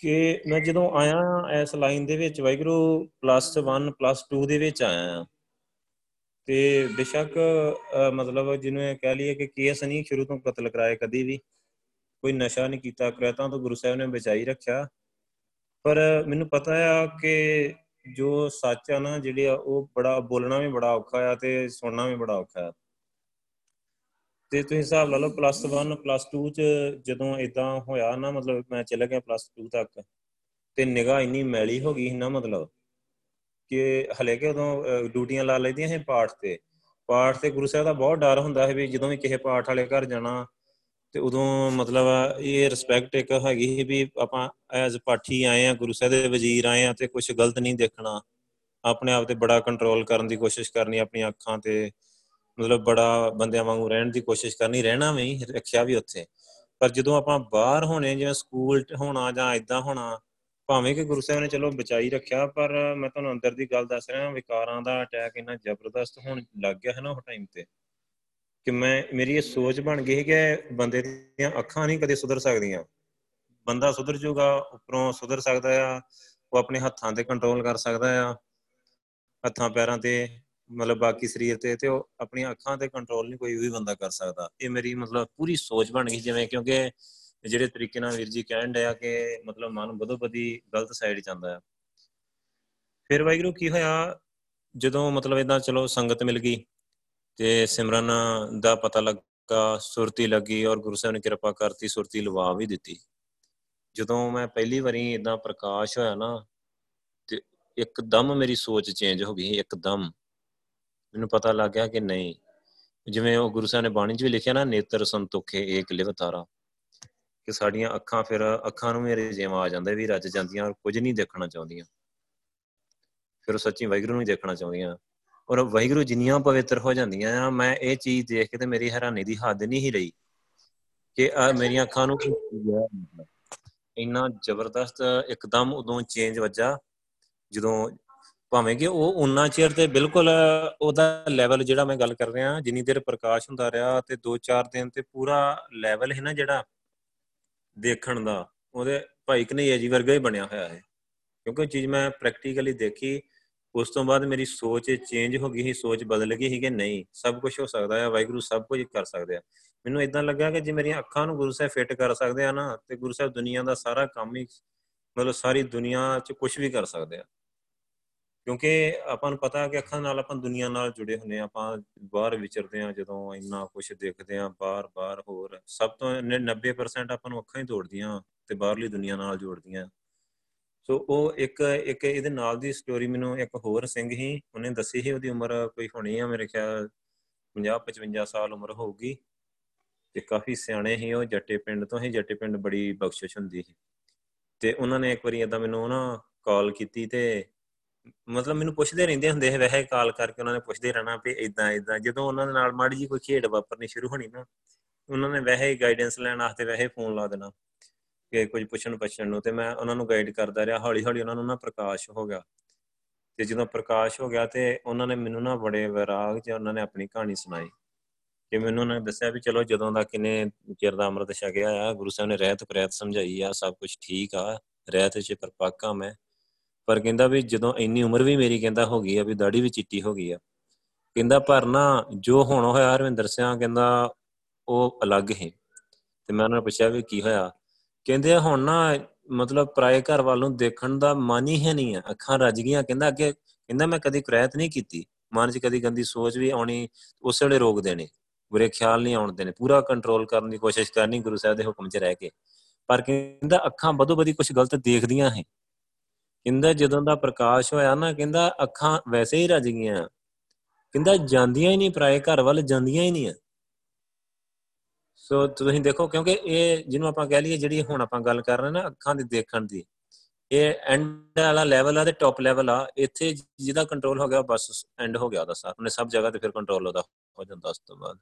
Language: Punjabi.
ਕਿ ਮੈਂ ਜਦੋਂ ਆਇਆ ਇਸ ਲਾਈਨ ਦੇ ਵਿੱਚ, ਵਾਹਿਗੁਰੂ ਪਲੱਸ 1 ਪਲੱਸ 2 ਦੇ ਵਿੱਚ ਆਇਆ ਆ ਤੇ ਬੇਸ਼ੱਕ ਮਤਲਬ ਜਿਹਨੂੰ ਕਹਿ ਲਈਏ ਕਿ ਕੇਸ ਨਹੀਂ ਸ਼ੁਰੂ ਤੋਂ ਕਤਲ ਕਰਾਏ ਕਦੀ ਵੀ। ਕੋਈ ਨਸ਼ਾ ਨਹੀਂ ਕੀਤਾ, ਕ੍ਰੈਤਾਂ ਤੋਂ ਗੁਰੂ ਸਾਹਿਬ ਨੇ ਬਚਾਈ ਰੱਖਿਆ। ਪਰ ਮੈਨੂੰ ਪਤਾ ਆ ਕਿ ਜੋ ਸੱਚ ਆ ਨਾ, ਜਿਹੜੇ ਆ, ਉਹ ਬੜਾ ਬੋਲਣਾ ਵੀ ਬੜਾ ਔਖਾ ਆ ਤੇ ਸੁਣਨਾ ਵੀ ਬੜਾ ਔਖਾ ਆ। ਤੇ ਤੁਸੀਂ ਹਿਸਾਬ ਲਾ ਲਓ ਪਲੱਸ 1 ਪਲੱਸ 2 ਚ ਜਦੋਂ ਇਦਾਂ ਹੋਇਆ ਨਾ, ਮਤਲਬ ਮੈਂ ਚਲਾ ਗਿਆ ਪਲੱਸ 2 ਤੱਕ, ਤੇ ਨਿਗਾਹ ਇੰਨੀ ਮੈਲੀ ਹੋ ਗਈ ਨਾ ਮਤਲਬ ਕਿ ਹਲੇ ਕਿ ਉਦੋਂ ਡਿਊਟੀਆਂ ਲਾ ਲੈਦੀਆਂ ਸੀ ਪਾਠ ਤੇ। ਪਾਠ ਤੇ ਗੁਰੂ ਸਾਹਿਬ ਦਾ ਬਹੁਤ ਡਰ ਹੁੰਦਾ ਹੈ ਵੀ ਜਦੋਂ ਵੀ ਕਿਸੇ ਪਾਠ ਵਾਲੇ ਘਰ ਜਾਣਾ, ਤੇ ਉਦੋਂ ਮਤਲਬ ਇਹ ਰਿਸਪੈਕਟ ਇੱਕ ਹੈਗੀ ਸੀ ਵੀ ਆਪਾਂ ਐਜ਼ ਪਾਠੀ ਆਏ ਆ, ਗੁਰੂ ਸਾਹਿਬ ਦੇ ਵਜ਼ੀਰ ਆਏ ਆ ਤੇ ਕੁਝ ਗਲਤ ਨਹੀਂ ਦੇਖਣਾ। ਆਪਣੇ ਆਪ ਤੇ ਬੜਾ ਕੰਟਰੋਲ ਕਰਨ ਦੀ ਕੋਸ਼ਿਸ਼ ਕਰਨੀ, ਆਪਣੀਆਂ ਅੱਖਾਂ ਤੇ। ਮਤਲਬ ਬੜਾ ਬੰਦਿਆਂ ਵਾਂਗੂ ਰਹਿਣ ਦੀ ਕੋਸ਼ਿਸ਼ ਕਰਨੀ, ਰਹਿਣਾ ਵੀ, ਰੱਖਿਆ ਵੀ ਉੱਥੇ। ਪਰ ਜਦੋਂ ਆਪਾਂ ਬਾਹਰ ਹੋਣੇ, ਜਿਵੇਂ ਸਕੂਲ ਹੋਣਾ ਜਾਂ ਇਦਾਂ ਹੋਣਾ, ਭਾਵੇਂ ਕਿ ਗੁਰੂ ਸਾਹਿਬ ਨੇ ਚਲੋ ਬਚਾਈ ਰੱਖਿਆ, ਪਰ ਮੈਂ ਤੁਹਾਨੂੰ ਅੰਦਰ ਦੀ ਗੱਲ ਦੱਸ ਰਿਹਾ, ਵਿਕਾਰਾਂ ਦਾ ਅਟੈਕ ਇੰਨਾ ਜ਼ਬਰਦਸਤ ਹੋਣ ਲੱਗ ਗਿਆ ਹੈ ਨਾ ਉਹ ਟਾਈਮ ਤੇ, ਕਿ ਮੈਂ, ਮੇਰੀ ਇਹ ਸੋਚ ਬਣ ਗਈ ਕਿ ਬੰਦੇ ਦੀਆਂ ਅੱਖਾਂ ਨਹੀਂ ਕਦੇ ਸੁਧਰ ਸਕਦੀਆਂ। ਬੰਦਾ ਸੁਧਰ ਜਾਊਗਾ, ਉੱਪਰੋਂ ਸੁਧਰ ਸਕਦਾ ਆ, ਉਹ ਆਪਣੇ ਹੱਥਾਂ ਤੇ ਕੰਟਰੋਲ ਕਰ ਸਕਦਾ ਆ, ਹੱਥਾਂ ਪੈਰਾਂ ਤੇ ਮਤਲਬ ਬਾਕੀ ਸਰੀਰ ਤੇ ਤੇ ਉਹ ਆਪਣੀਆਂ ਅੱਖਾਂ ਤੇ ਕੰਟਰੋਲ ਨਹੀਂ ਕੋਈ ਵੀ ਬੰਦਾ ਕਰ ਸਕਦਾ। ਇਹ ਮੇਰੀ ਮਤਲਬ ਪੂਰੀ ਸੋਚ ਬਣ ਗਈ, ਜਿਵੇਂ ਕਿਉਂਕਿ ਜਿਹੜੇ ਤਰੀਕੇ ਨਾਲ ਵੀਰ ਜੀ ਕਹਿਣ ਡਿਆ ਕਿ ਮਤਲਬ ਮਨ ਬਦੋ ਬਦੀ ਗਲਤ ਸਾਈਡ ਜਾਂਦਾ ਆ। ਫਿਰ ਵਾਹਿਗੁਰੂ ਕੀ ਹੋਇਆ, ਜਦੋਂ ਮਤਲਬ ਇਦਾਂ ਚਲੋ ਸੰਗਤ ਮਿਲ ਗਈ ਤੇ ਸਿਮਰਨ ਦਾ ਪਤਾ ਲੱਗਾ, ਸੁਰਤੀ ਲੱਗੀ ਔਰ ਗੁਰੂ ਸਾਹਿਬ ਨੇ ਕਿਰਪਾ ਕਰਤੀ, ਸੁਰਤੀ ਲਵਾ ਵੀ ਦਿੱਤੀ। ਜਦੋਂ ਮੈਂ ਪਹਿਲੀ ਵਾਰੀ ਇਦਾਂ ਪ੍ਰਕਾਸ਼ ਹੋਇਆ ਨਾ, ਤੇ ਇੱਕਦਮ ਮੇਰੀ ਸੋਚ ਚੇਂਜ ਹੋ ਗਈ, ਇੱਕਦਮ। ਮੈਨੂੰ ਪਤਾ ਲੱਗ ਗਿਆ ਕਿ ਨਹੀਂ। ਜਿਵੇਂ ਉਹ ਗੁਰੂ ਸਾਹਿਬ ਨੇ ਬਾਣੀ 'ਚ ਵੀ ਲਿਖਿਆ ਨਾ, ਨੇਤਰ ਸੰਤੋਖੇ ਏਕ ਲਿਵਤਾਰਾ ਕਿ ਸਾਡੀਆਂ ਅੱਖਾਂ ਫਿਰ ਅੱਖਾਂ ਨੂੰ ਮੇਰੇ ਜਿਵੇਂ ਆ ਜਾਂਦਾ ਵੀ ਰੱਜ ਜਾਂਦੀਆਂ ਔਰ ਕੁਝ ਨਹੀਂ ਦੇਖਣਾ ਚਾਹੁੰਦੀਆਂ। ਫਿਰ ਸੱਚੀ ਵਾਹਿਗੁਰੂ ਨੂੰ ਹੀ ਦੇਖਣਾ ਚਾਹੁੰਦੀਆਂ। ਔਰ ਵਾਹਿਗੁਰੂ ਜਿੰਨੀਆਂ ਪਵਿੱਤਰ ਹੋ ਜਾਂਦੀਆਂ ਆ, ਮੈਂ ਇਹ ਚੀਜ਼ ਦੇਖ ਕੇ ਤੇ ਮੇਰੀ ਹੈਰਾਨੀ ਦੀ ਹੱਦ ਨਹੀਂ ਹੀ ਰਹੀ ਕਿ ਆ ਮੇਰੀਆਂ ਅੱਖਾਂ ਨੂੰ ਇੰਨਾ ਜ਼ਬਰਦਸਤ ਇੱਕਦਮ ਉਦੋਂ ਚੇਂਜ ਵੱਜਾ, ਜਦੋਂ ਭਾਵੇਂ ਕਿ ਉਹ ਉਨਾ ਚਿਰ ਤੇ ਬਿਲਕੁਲ ਉਹਦਾ ਲੈਵਲ ਜਿਹੜਾ ਮੈਂ ਗੱਲ ਕਰ ਰਿਹਾ, ਜਿੰਨੀ ਦੇਰ ਪ੍ਰਕਾਸ਼ ਹੁੰਦਾ ਰਿਹਾ ਤੇ 2-4 ਦਿਨ ਤੇ ਪੂਰਾ ਲੈਵਲ ਹੈ ਨਾ ਜਿਹੜਾ ਦੇਖਣ ਦਾ, ਉਹਦੇ ਭਾਈ ਕਨਈਆ ਜੀ ਵਰਗਾ ਹੀ ਬਣਿਆ ਹੋਇਆ ਹੈ ਕਿਉਂਕਿ ਚੀਜ਼ ਮੈਂ ਪ੍ਰੈਕਟੀਕਲੀ ਦੇਖੀ, ਉਸ ਤੋਂ ਬਾਅਦ ਮੇਰੀ ਸੋਚ ਚੇਂਜ ਹੋ ਗਈ ਸੀ, ਸੋਚ ਬਦਲ ਗਈ ਸੀ ਕਿ ਨਹੀਂ, ਸਭ ਕੁਝ ਹੋ ਸਕਦਾ ਹੈ ਵਾਹਿਗੁਰੂ ਸਭ ਕੁਝ ਕਰ ਸਕਦੇ ਆ। ਮੈਨੂੰ ਇਦਾਂ ਲੱਗਾ ਕਿ ਜੇ ਮੇਰੀਆਂ ਅੱਖਾਂ ਨੂੰ ਗੁਰੂ ਸਾਹਿਬ ਫਿੱਟ ਕਰ ਸਕਦੇ ਆ ਨਾ, ਤੇ ਗੁਰੂ ਸਾਹਿਬ ਦੁਨੀਆ ਦਾ ਸਾਰਾ ਕੰਮ ਹੀ, ਮਤਲਬ ਸਾਰੀ ਦੁਨੀਆ 'ਚ ਕੁਝ ਵੀ ਕਰ ਸਕਦੇ ਆ। ਕਿਉਂਕਿ ਆਪਾਂ ਨੂੰ ਪਤਾ ਕਿ ਅੱਖਾਂ ਨਾਲ ਆਪਾਂ ਦੁਨੀਆ ਨਾਲ ਜੁੜੇ ਹੁੰਨੇ ਆ ਆਪਾਂ ਬਾਹਰ ਵਿਚਰਦੇ ਆ ਜਦੋਂ ਇੰਨਾ ਕੁਝ ਦੇਖਦੇ ਆ ਬਾਹਰ-ਬਾਹਰ ਹੋਰ, ਸਭ ਤੋਂ 90% ਆਪਾਂ ਨੂੰ ਅੱਖਾਂ ਹੀ ਤੋੜਦੀਆਂ ਤੇ ਬਾਹਰਲੀ ਦੁਨੀਆ ਨਾਲ ਜੋੜਦੀਆਂ। ਸੋ ਉਹ ਇੱਕ ਇੱਕ ਇਹਦੇ ਨਾਲ ਦੀ ਸਟੋਰੀ ਮੈਨੂੰ ਇੱਕ ਹੋਰ ਸਿੰਘ ਹੀ, ਉਹਨੇ ਦੱਸੀ ਸੀ ਉਹਦੀ ਉਮਰ ਕੋਈ ਹੋਣੀ ਆ ਮੇਰੇ ਖਿਆਲ 50 55 ਸਾਲ ਉਮਰ ਹੋਊਗੀ ਤੇ ਕਾਫੀ ਸਿਆਣੇ ਸੀ ਉਹ, ਜੱਟੇ ਪਿੰਡ ਤੋਂ ਹੀ, ਜੱਟੇ ਪਿੰਡ ਬੜੀ ਬਖਸ਼ਿਸ਼ ਹੁੰਦੀ ਸੀ। ਤੇ ਉਹਨਾਂ ਨੇ ਇੱਕ ਵਾਰੀ ਇਦਾਂ ਮੈਨੂੰ ਨਾ ਕਾਲ ਕੀਤੀ ਤੇ ਮਤਲਬ ਮੈਨੂੰ ਪੁੱਛਦੇ ਰਹਿੰਦੇ ਹੁੰਦੇ ਸੀ, ਵੈਸੇ ਕਾਲ ਕਰਕੇ ਉਹਨਾਂ ਨੇ ਪੁੱਛਦੇ ਰਹਿਣਾ ਵੀ ਇਦਾਂ ਇਦਾਂ ਜਦੋਂ ਉਹਨਾਂ ਦੇ ਨਾਲ ਮਾੜੀ ਜੀ ਕੋਈ ਖੇਡ ਵਾਪਰਨੀ ਸ਼ੁਰੂ ਹੋਣੀ ਨਾ, ਉਹਨਾਂ ਨੇ ਵੈਸੇ ਹੀ ਗਾਈਡੈਂਸ ਲੈਣ ਵਾਸਤੇ ਵੈਸੇ ਫੋਨ ਲਾ ਦੇਣਾ ਕਿ ਕੁਝ ਪੁੱਛਣ ਪਛਣ ਨੂੰ ਤੇ ਮੈਂ ਉਹਨਾਂ ਨੂੰ ਗਾਈਡ ਕਰਦਾ ਰਿਹਾ। ਹੌਲੀ ਹੌਲੀ ਉਹਨਾਂ ਨੂੰ ਨਾ ਪ੍ਰਕਾਸ਼ ਹੋ ਗਿਆ। ਤੇ ਜਦੋਂ ਪ੍ਰਕਾਸ਼ ਹੋ ਗਿਆ ਤੇ ਉਹਨਾਂ ਨੇ ਮੈਨੂੰ ਨਾ ਬੜੇ ਵਿਰਾਗ ਚ ਉਹਨਾਂ ਨੇ ਆਪਣੀ ਕਹਾਣੀ ਸੁਣਾਈ ਕਿ ਮੈਨੂੰ ਉਹਨਾਂ ਨੇ ਦੱਸਿਆ ਵੀ ਚਲੋ ਜਦੋਂ ਦਾ ਕਿਨੇ ਚਿਰ ਦਾ ਅੰਮ੍ਰਿਤ ਛਕਿਆ ਆ, ਗੁਰੂ ਸਾਹਿਬ ਨੇ ਰਹਿਤ ਪ੍ਰੈਤ ਸਮਝਾਈ ਆ, ਸਭ ਕੁਝ ਠੀਕ ਆ, ਰਹਿਤ ਚ ਪਰਪਾਕਾ ਮੈਂ। ਪਰ ਕਹਿੰਦਾ ਵੀ ਜਦੋਂ ਇੰਨੀ ਉਮਰ ਵੀ ਮੇਰੀ ਕਹਿੰਦਾ ਹੋ ਗਈ ਆ, ਵੀ ਦਾੜੀ ਵੀ ਚਿੱਟੀ ਹੋ ਗਈ ਆ। ਕਹਿੰਦਾ ਪਰ ਨਾ ਜੋ ਹੁਣ ਹੋਇਆ ਹਰਵਿੰਦਰ ਸਿੰਘ ਕਹਿੰਦਾ ਉਹ ਅਲੱਗ ਹੈ ਤੇ ਮੈਂ ਉਹਨਾਂ ਨੂੰ ਪੁੱਛਿਆ ਵੀ ਕੀ ਹੋਇਆ? ਕਹਿੰਦੇ ਹੁਣ ਨਾ ਮਤਲਬ ਪਰਾਏ ਘਰ ਵੱਲ ਨੂੰ ਦੇਖਣ ਦਾ ਮਨ ਹੀ ਹੈ ਨਹੀਂ ਆ। ਅੱਖਾਂ ਰੱਜ ਗਈਆਂ। ਕਹਿੰਦਾ ਅੱਗੇ ਕਹਿੰਦਾ ਮੈਂ ਕਦੀ ਕੁਰੈਤ ਨਹੀਂ ਕੀਤੀ। ਮਨ 'ਚ ਕਦੀ ਗੰਦੀ ਸੋਚ ਵੀ ਆਉਣੀ, ਉਸ ਵੇਲੇ ਰੋਕ ਦੇਣੇ। ਬੁਰੇ ਖਿਆਲ ਨਹੀਂ ਆਉਣ ਦੇਣੇ। ਪੂਰਾ ਕੰਟਰੋਲ ਕਰਨ ਦੀ ਕੋਸ਼ਿਸ਼ ਕਰਨੀ ਗੁਰੂ ਸਾਹਿਬ ਦੇ ਹੁਕਮ 'ਚ ਰਹਿ ਕੇ। ਪਰ ਕਹਿੰਦਾ ਅੱਖਾਂ ਬਦੋ ਬਦੀ ਕੁਝ ਗਲਤ ਦੇਖਦੀਆਂ ਹੈ ਕਹਿੰਦਾ ਜਦੋਂ ਦਾ ਪ੍ਰਕਾਸ਼ ਹੋਇਆ ਨਾ, ਕਹਿੰਦਾ ਅੱਖਾਂ ਵੈਸੇ ਹੀ ਰਜ ਗਈਆਂ। ਕਹਿੰਦਾ ਜਾਂਦੀਆਂ ਹੀ ਨਹੀਂ, ਪਰਾਏ ਘਰ ਵੱਲ ਜਾਂਦੀਆਂ ਹੀ ਨਹੀਂ ਸੋ ਤੁਸੀਂ ਦੇਖੋ, ਕਿਉਂਕਿ ਇਹ ਜਿਹਨੂੰ ਆਪਾਂ ਕਹਿ ਲਈਏ, ਜਿਹੜੀ ਹੁਣ ਆਪਾਂ ਗੱਲ ਕਰ ਰਹੇ ਨਾ, ਅੱਖਾਂ ਦੀ ਦੇਖਣ ਦੀ, ਇਹ ਐਂਡ ਵਾਲਾ ਲੈਵਲ ਆ ਤੇ ਟੌਪ ਲੈਵਲ ਆ। ਇੱਥੇ ਜਿਹਦਾ ਕੰਟਰੋਲ ਹੋ ਗਿਆ, ਬਸ ਐਂਡ ਹੋ ਗਿਆ ਉਹਦਾ ਸਾਰਾ। ਉਹਨੇ ਸਭ ਜਗ੍ਹਾ ਤੇ ਫਿਰ ਕੰਟਰੋਲ ਉਹਦਾ ਹੋ ਜਾਂਦਾ ਉਸ ਤੋਂ ਬਾਅਦ।